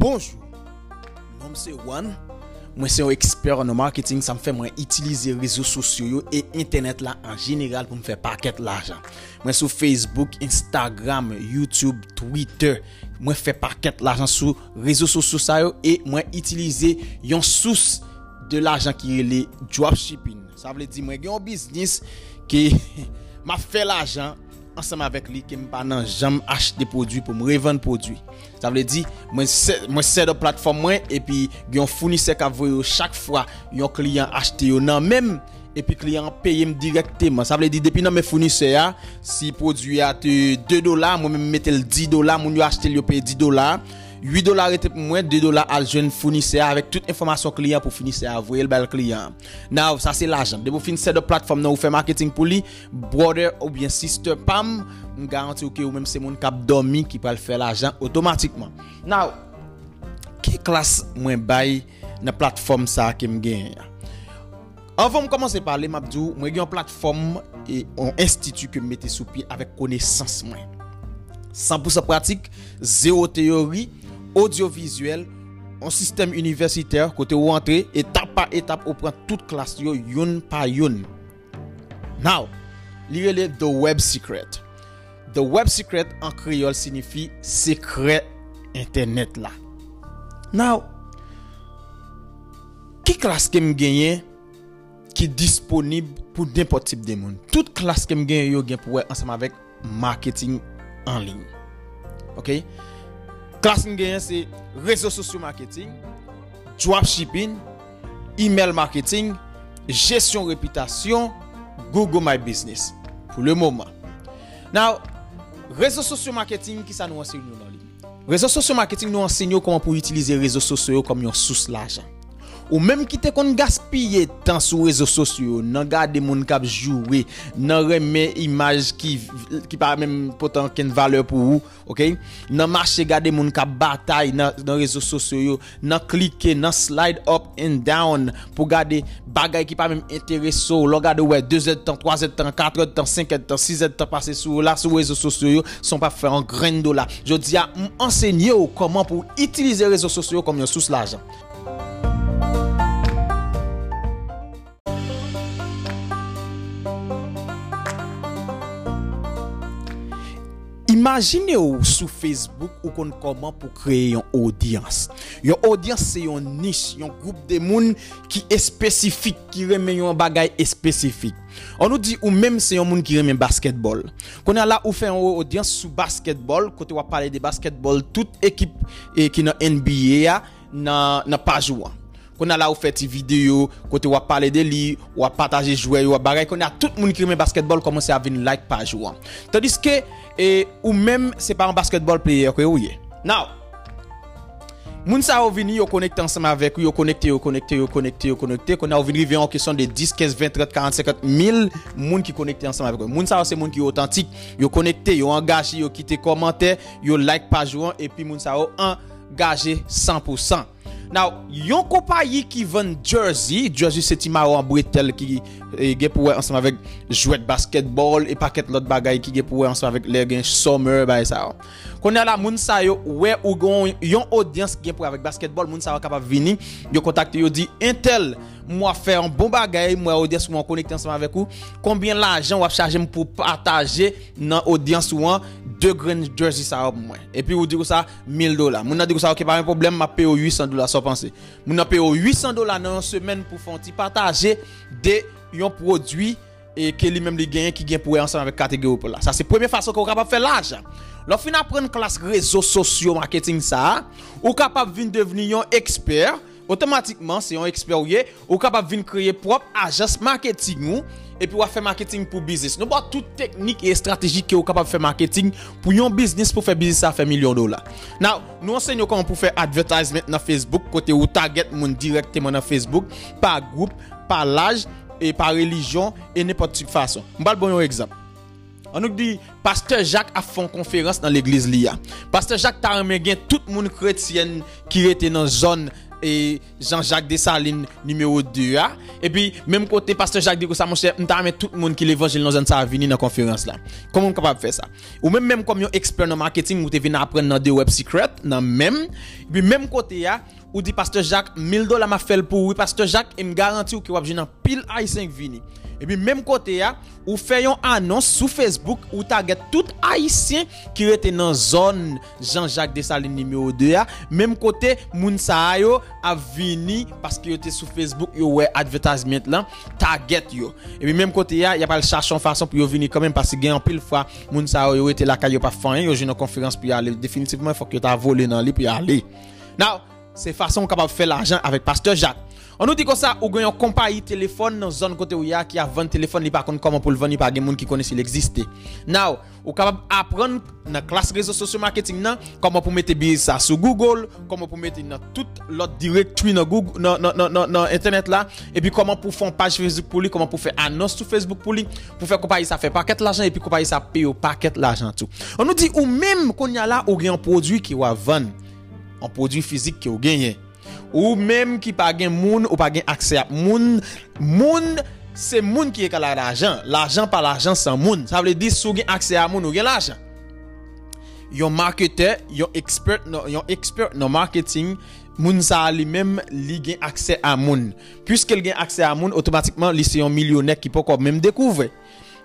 Bonjou, nom se Wan, mwen se yon ekspert nan marketing sa m fè mwen itilize rezo sosyo yo e internet la an general pou m fè paket la ajan. Mwen sou Facebook, Instagram, Youtube, Twitter, mwen fè paket la ajan sou rezo sosyo sa yo e mwen itilize yon sous de la ajan ki rele dropshipping. Sa vle di mwen gen yon biznis ki ma fè la ajan. Ansem avèk li ke m pa nan jam achete prodwi pou m revèn prodwi. Sa vle di, mwen sè do platform mwen epi yon founise ka vwe yo chak fwa yon kliyan achete yo nan mèm epi kliyan peye m direktèman. Sa vle di, depi nan mè founise ya, si prodwi ya te 2 dolar, mwen mè metel 10 dolar, moun yo achete yo peye 10 dolar. 8 dollars était pour moi, 2 dollars à jeune fournisseur avec toute information client pour fournisseur à voyer le client. Now, ça c'est l'argent. De vous finissez de plateforme, non, vous faites marketing pour lui, brother ou bien sister pam, je garantis que ou même c'est mon cap dormi qui peut faire l'argent automatiquement. Now, quelle classe moins bail dans plateforme ça qui me gagne? Avant de commencer par parler, je moi une plateforme et un institut que je mettais sous pied avec connaissance. 100% pratique, zéro théorie, audiovisuel, un système universitaire côté où entrer étape par étape on prend toute classe yo une par une. Now, lire The Web Secret. The Web Secret en créole signifie secret internet là. Now, qui classe que me gagner qui disponible pour n'importe type de monde. Toute classe que me gagner yo gagne pour ensemble avec marketing en ligne. OK? Klas n genyen se rezo sosyo marketing, dropshipping, email marketing, jesyon reputasyon, Google My Business. Pou le mouman. Now, rezo sosyo marketing ki sa nou anse yon nan li. Rezo sosyo marketing nou anse yon koman pou utilize rezo sosyo kom yon sous l'ajan. Ou menm ki te kon gaspye tan sou rezo sosyo, nan gade moun kap jouwe, nan reme imaj ki, ki pa menm potan ken valeur pou ou, ok? Nan mache gade moun kap batay nan, nan rezo sosyo, nan klike, nan slide up and down pou gade bagay ki pa menm entereso, lor gade wè 2 et tan, 3 et tan, 4 et tan, 5 et tan, 6 et tan pase sou la sou rezo sosyo, son pa fè an gren do la. Je di a m ensegnye ou koman pou itilize rezo sosyo kom yon sous la jan. Imagine ou sou Facebook ou kon koman pou kreye yon audyans. Yon audyans se yon niche, yon group de moun ki espesifik, ki remen yon bagay espesifik. On nou di ou menm se yon moun ki remen basketbol. Konen la ou fe yon audyans sou basketbol, kote wap pale de basketbol, tout ekip e ki nan NBA ya nan, nan pajouan. Konen la ou fe ti video, kote wap pale de li, wap pataje jwe, wap bagay. Konen la tout moun ki remen basketbol koman se avin like pajouan. Tandis ke... E ou menm se pa an basketbol player kwe ou ye. Now, moun sa ou vini ansama avek ou yo konekte, yo konekte, yo konekte, yo konekte. Kon a vini vi an kesyon de 10, 15, 20, 30, 40, 50 mil moun ki konekte ansama avek ou. Moun sa se moun yo otantik, yo konekte, yo angaje, yo kite komante, yo like pajouan, e pi moun sa angaje 100%. Now, yon kompayi ki ven jersey, jersey se ti maro an bretel ki e, ge pou we ansanm avek jwet basketbol e paket lot bagay ki ge pou we ansanm avek le gen summer bay sa yo. Konen la moun sa yo, we ou gon yon audyans gen pou avek basketbol, moun sa yo kapap vini, yo kontakte yo di, Intel, moi faire un bon bagage, moi audience moi connecter ensemble avec vous. Combien l'argent on charger pour partager dans audience ou deux green jersey ça moi. Et puis vous dites ça 1000 dollars. Mon dit ça OK pas un problème, m'a payé 800 dollars sans penser. Mon a payé 800 dollars dans une semaine pour faire partager des un produit et que lui-même les gagne qui gagne pour ensemble avec catégorie pour là. Ça c'est première façon qu'on capable faire l'argent. Lorsqu'on apprend classe réseaux sociaux marketing ça, ou capable de devenir un expert otomatikman se yon eksper ou ye, ou kapap vin kreye prop ajas marketing ou, epi wap fè marketing pou biznis. Nou ba tout teknik e strategik ki ou kapap fè marketing pou yon biznis pou fè biznis sa fè milyon dola. Nou, nou ansen yo kon pou fè advertisement nan Facebook, kote ou target direktyman nan Facebook, pa group, pa laj, e pa religion, e nepot tip fason. Mbal bon yon ekzamp. An nou di, Pastor Jacques a fon konferans nan l'eglise li ya. Pastor Jacques ta remen gen tout moun kretyen ki rete nan zon et Jean-Jacques Dessalines numéro 2 hein? Ah. et puis même côté pasteur Jacques Descosa mon cher m'ta met tout le monde qui l'évangile dans zone ça venir dans conférence là. Comment on capable faire ça? Ou même même comme un expert dans marketing ou t'es venu apprendre dans deux web secret dans même. Et puis même côté là ou dit pasteur Jacques 1000 dollars m'a fait pour oui pasteur Jacques et me garantit que ou va venir pile i5 vini Et puis même côté ou fait une annonce sur Facebook ou taguez tout haïtien qui était dans zone Jean-Jacques Dessalines numéro 2 même côté moun sa yo a vini parce que était sur Facebook yo ouais advertisement là taguez yo. Et puis même côté ya y a pas le cherchon façon pour venir quand même parce que en pile fois moun sa yo était là yo pas fan yo une conférence pour aller définitivement il faut que tu as volé dans lui pour aller. Now, c'est façon capable faire l'argent avec pasteur Jacques On nous dit comme ça, ou une compagnie téléphone dans zone côté où il y a qui a 20 téléphones, il contre comment pour le vendre, pas des gens qui connaissent il existe. Now, ou capable apprendre dans classe réseaux sociaux marketing nan, comment pour mettre ça sur Google, comment pour mettre dans toute l'autre directory dans Google dans, internet là et puis comment pour faire une page Facebook pour lui, comment pour faire annonce sur Facebook pour lui, pour faire compagnie ça fait paquet l'argent et puis compagnie ça paye au paquet l'argent tout. On nous dit ou même qu'on y a là ou un produit qui va vendre un produit physique qui ou gagné ou même qui pas gain moun ou pas gain accès à moun. Moun c'est moun qui est l'argent l'argent pas l'argent sans moun. Ça veut dire si gain accès à moun ou gain l'argent. Yon marketeur yon expert yon expert dans marketing moun sa li même li gain accès à moun. Puisqu'il gain accès à moun automatiquement li c'est un millionnaire qui peut même découvrir.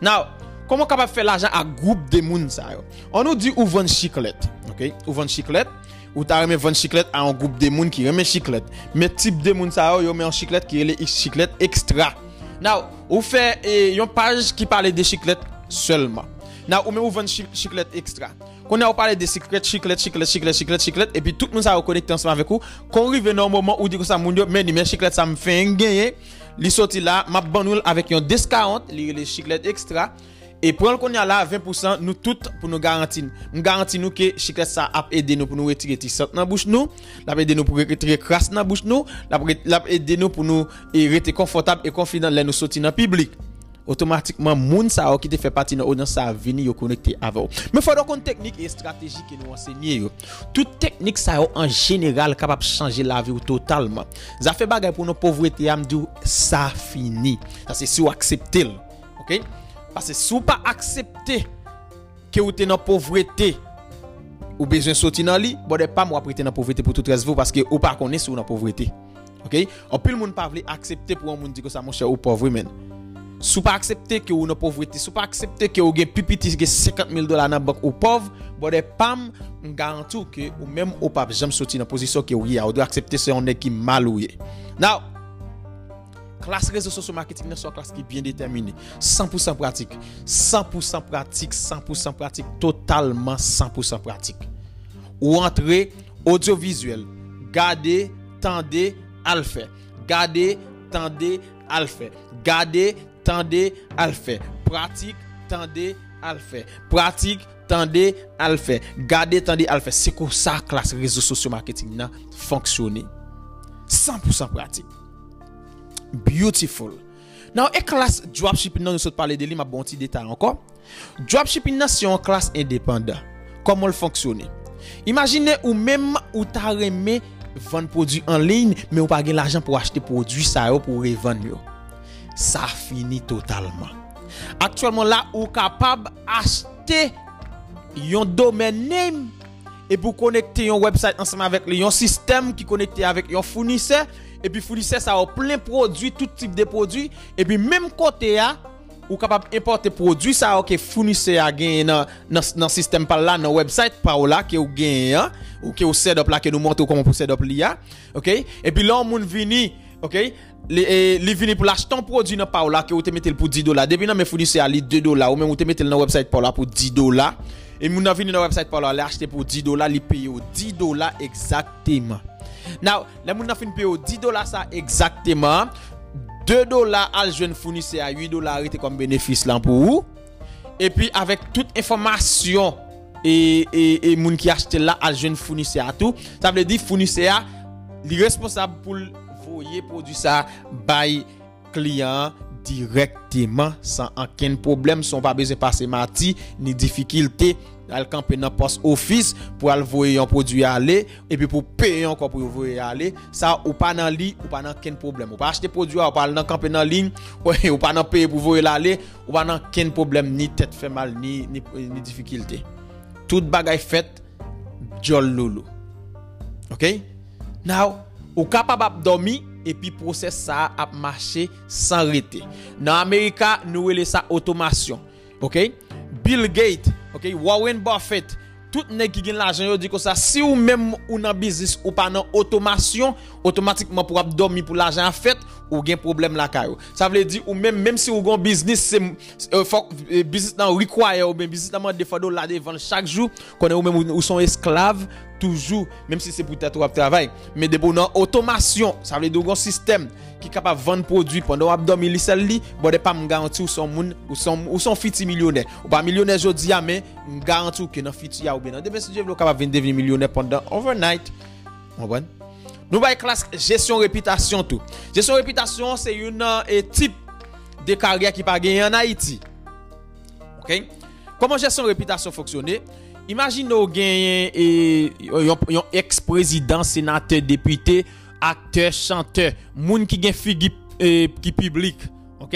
Now comment capable faire l'argent à groupe de moun ça on nous dit ou vendre chiclette OK? Ou vendre chiclette ou ta remet vendre chiclette à un groupe de moun qui remet chiclette. Mais type de moun ça yo met en chiclette qui est les chiclette extra. Now, ou fait une page qui parle de chiclette seulement. Now, ou met ou vendre chiclette extra. Qu'on a parlé de chiclette, chiclette, chiclette, chiclette, chiclette, chiclette, et puis tout le monde ça connecté ensemble avec vous. Quand arrive dans un moment où dit que ça mais chiclette ça me fait gagner. Li sorti là, m'a banoul avec un discount, les chiclette extra. Et pour qu'on y a là 20%, nous toutes pour nous garantir. Nous garantir nous que chiclette ça a aidé nous pour nous retirer t-shirt dans bouche nous, l'a aidé nous pour retirer crasse dans bouche nous, l'a aidé nous pour nous rester confortable et confident là nous sortir dans public. Automatiquement moun ça qui te fait partie dans audience ça venir connecter avec. Mais faut donc une technique et stratégie que nous enseigner. Toute technique ça en général capable de changer la vie totalement. Ça fait bagay pour nos pauvreté ça fini. Ça c'est si accepter. OK? Pase sou pa aksepte ke ou te nan povrete ou bezwen soti nan li, bode pa mwa prete nan povrete pou tout resvo paske ou pa konen sou nan povrete. Ok? An pil moun pa vle aksepte pou an moun di ko sa moun chè ou povre men. Sou pa aksepte ke ou nan povrete, sou pa aksepte ke ou gen pipiti gen 50 mil dola nan bank ou pov, bode pam m garantou ke ou menm ou pa jam soti nan posisyon ke ou ye, ou do aksepte se yon ne ki mal ou ye. Now, classe réseaux sociaux marketing c'est une classe qui est bien déterminée 100% pratique. 100% pratique 100% pratique totalement 100% pratique. Ou entrer audiovisuel. Garder tendez à le faire. Garder tendez à le faire. Garder tendez à le faire. Pratique tendez à le faire. Pratique tendez à le faire. Garder tendez à le faire. C'est comme ça classe réseaux sociaux marketing fonctionne. 100% pratique beautiful. Now, e classe dropshipping nan nou sot pale de li, ma bon ti détail encore. Dropshipping nan c'est une classe indépendant. Comment le fonctionne? Imaginez ou même ou ta remé vendre produit en ligne, mais ou pas l'argent pour acheter produit ça pour revendre. Ça finit totalement. Actuellement là, ou capable acheter un domaine name et pour connecter un website ensemble avec un système qui connecté avec un fournisseur et puis fournisseur ça a plein produits tout type de produits et puis même côté a ou capable importer produit ça OK fournisseur a gagné dans dans système par là dans website par là que ou gagné hein, ou que ou setup là que nous montre comment pour setup là OK? Et puis là on vini OK? Les les vini pour l'acheter un produit dans par là que ou te pour 10 dollars. Depuis dans mes fournisseurs à 2 dollars. Ou même ou te mettre dans website par là pour 10 dollars. Et moun vini dans website par là l'acheter pour 10 dollars li payer 10 dollars exactement Now, le moun nan fin paye ou 10 dola sa exactement. 2 dola al jwen founise a 8 dola rete kom benefis lan pou ou. E pi avek tout informasyon e, e, e moun ki achete la al jwen founise a tou. Sa vle di founise a li responsab pou voye produ sa bay kliyan direktyman san anken problem son pa beze pase mati ni difikilte al kampe nan post ofis pou al voye yon prodwi ale epi pou peye yon kon pou yon voye ale sa ou pa nan li ou pa nan ken problem. Ou pa achete prodwi ou pa al nan kampe nan lin ou pa nan peye pou voye ale ou pa nan ken problem ni tet fe mal ni, ni, ni difikilte. Tout bagay fet jol lolo ok? Now ou kapab ap domi puis process ça a marché sans arrêter dans Amérique nous relé ça automation. Bill Gates Warren Buffett, tout nèg qui gagne l'argent yo dit que si ou même ou business ou pas dans automation, automatiquement pour dormir pour l'argent fait ou gain problème la caillou. Ça veut dire ou même même si ou gon business c'est euh, euh, business dans require ou bien business dans des fois dollars de vendre chaque jour, qu'on est ou même ou sont esclaves toujours même si c'est pour être travail, mais de bon automation, ça veut dire un système qui capable vendre produit pendant abdomen li sel li bon de pas me garantir ou son moun ou son ou son fiti millionnaire. Ou pas millionnaire jodi a mais me garantir que dans fiti a ou bien demain si Dieu veut capable devenir millionnaire pendant overnight. Bon nous va classe gestion réputation tout gestion réputation c'est une euh, type de carrière qui pas gagné en Haïti. OK? Comment gestion réputation fonctionner Imagine nous gagner un ex-président, sénateur, député acteur, chanteur, moun qui figi eh, qui public, OK?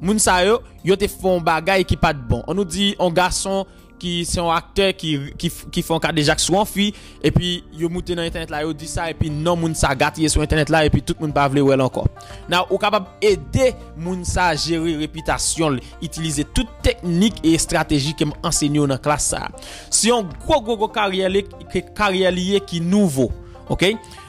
Moun sa yo, yo te font bagay qui pas de bon. On nous dit un garçon qui sont acteurs qui qui qui font cas déjà sous enfui et puis yo monté dans internet là yo dit ça et puis non moun sa gâté sur internet là et puis tout le monde pas vle ouais encore. Now ou capable aider moun sa gérer réputation, utiliser toute technique et stratégie que enseigne dans classe ça. Si on gros gros gros carrière carrière lié qui nouveau. OK?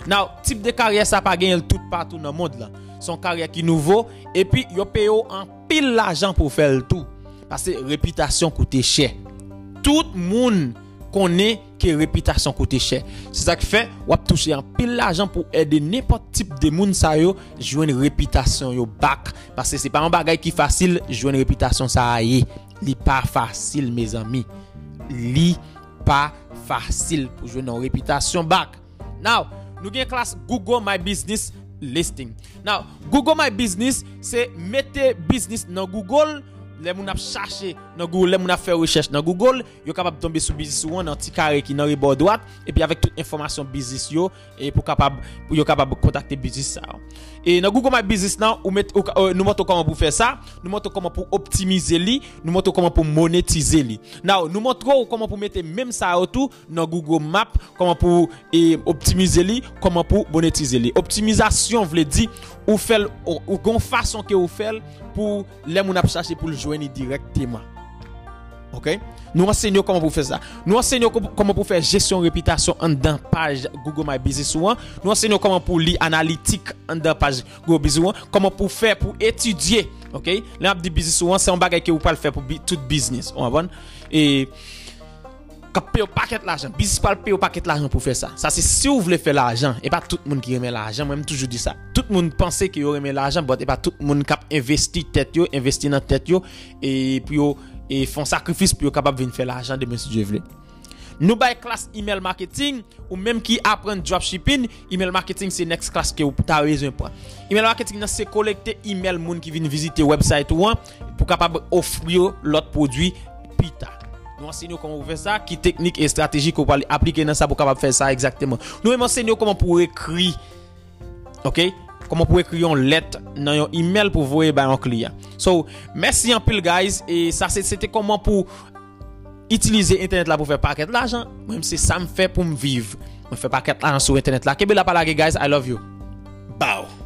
Now type de carrière ça pas gagner tout partout dans le monde là. Son carrière qui nouveau et puis yo paye en pile l'argent pour faire le tout parce que réputation coûte cher. tout moun konen ke repitasyon kote chè. Se sak fe, wap touche an pil l'ajan pou ede nepot tip de moun sa yo, jwen repitasyon yo bak. Pase se pa an bagay ki fasil, jwen repitasyon sa a ye. Li pa fasil, me zami. Li pa fasil pou jwen an repitasyon bak. Now, nou gen klas Google My Business listing. Now, Google My Business se mette business nan Google, les moun ap chercher dans Google, les moun ap faire recherche dans Google, yo capable tomber sur business one dans petit carré qui dans rebord droite et puis avec toute information business yo et pour capable pour capable contacter business. Et dans Google My Business ou euh, nous montrons comment pour faire ça, nous montrons comment pour optimiser li, nous montrons comment pour monétiser li. Now, nous montrons comment pour mettre même ça autour dans Google Maps, comment pour et, optimiser li, comment pour monétiser li. Optimisation veut dire ou fait ou, ou façon que vous faites pour les moun chercher pour le joindre directement. OK? Nous enseignons comment pour faire ça. Nous enseignons comment pour faire gestion réputation en dans page Google My Business One. Nous enseignons comment pour lire analytique en dans page Google Business comment pour faire pour étudier. OK? Là business one c'est un bagage que vous pouvez faire pour tout business. On va Et Kap paye au paquet l'argent. Business pas paye au paquet l'argent pour faire ça. Ça c'est si vous voulez faire l'argent et pas tout le monde qui aime l'argent, moi même toujours dit ça. Tout le monde pensait qu'il aime l'argent, mais et pas tout le monde cap investi tête yo, investi dans tête yo et puis yo et font sacrifice pour capable venir faire l'argent de monsieur Dieu Nou bay klas email marketing ou menm ki apren dropshipping, email marketing se next klas ke ou ta rezon pran. Email marketing nan se kolekte email moun ki vin vizite website ou an pou kapab ofri yo lot prodwi pita. Nous enseignons comment faire ça, qui technique et stratégie qu'on va appliquer dans ça pour capable faire ça exactement. Nous enseignons comment pour écrire. OK Comment pour écrire une lettre dans un email pour envoyer à un client. So, merci en pile guys et ça c'était comment pour utiliser internet là pour faire paquet l'argent. Même c'est ça me fait pour me vivre. Me faire paquet l'argent sur internet là. Kebela palage guys, I love you. Bow.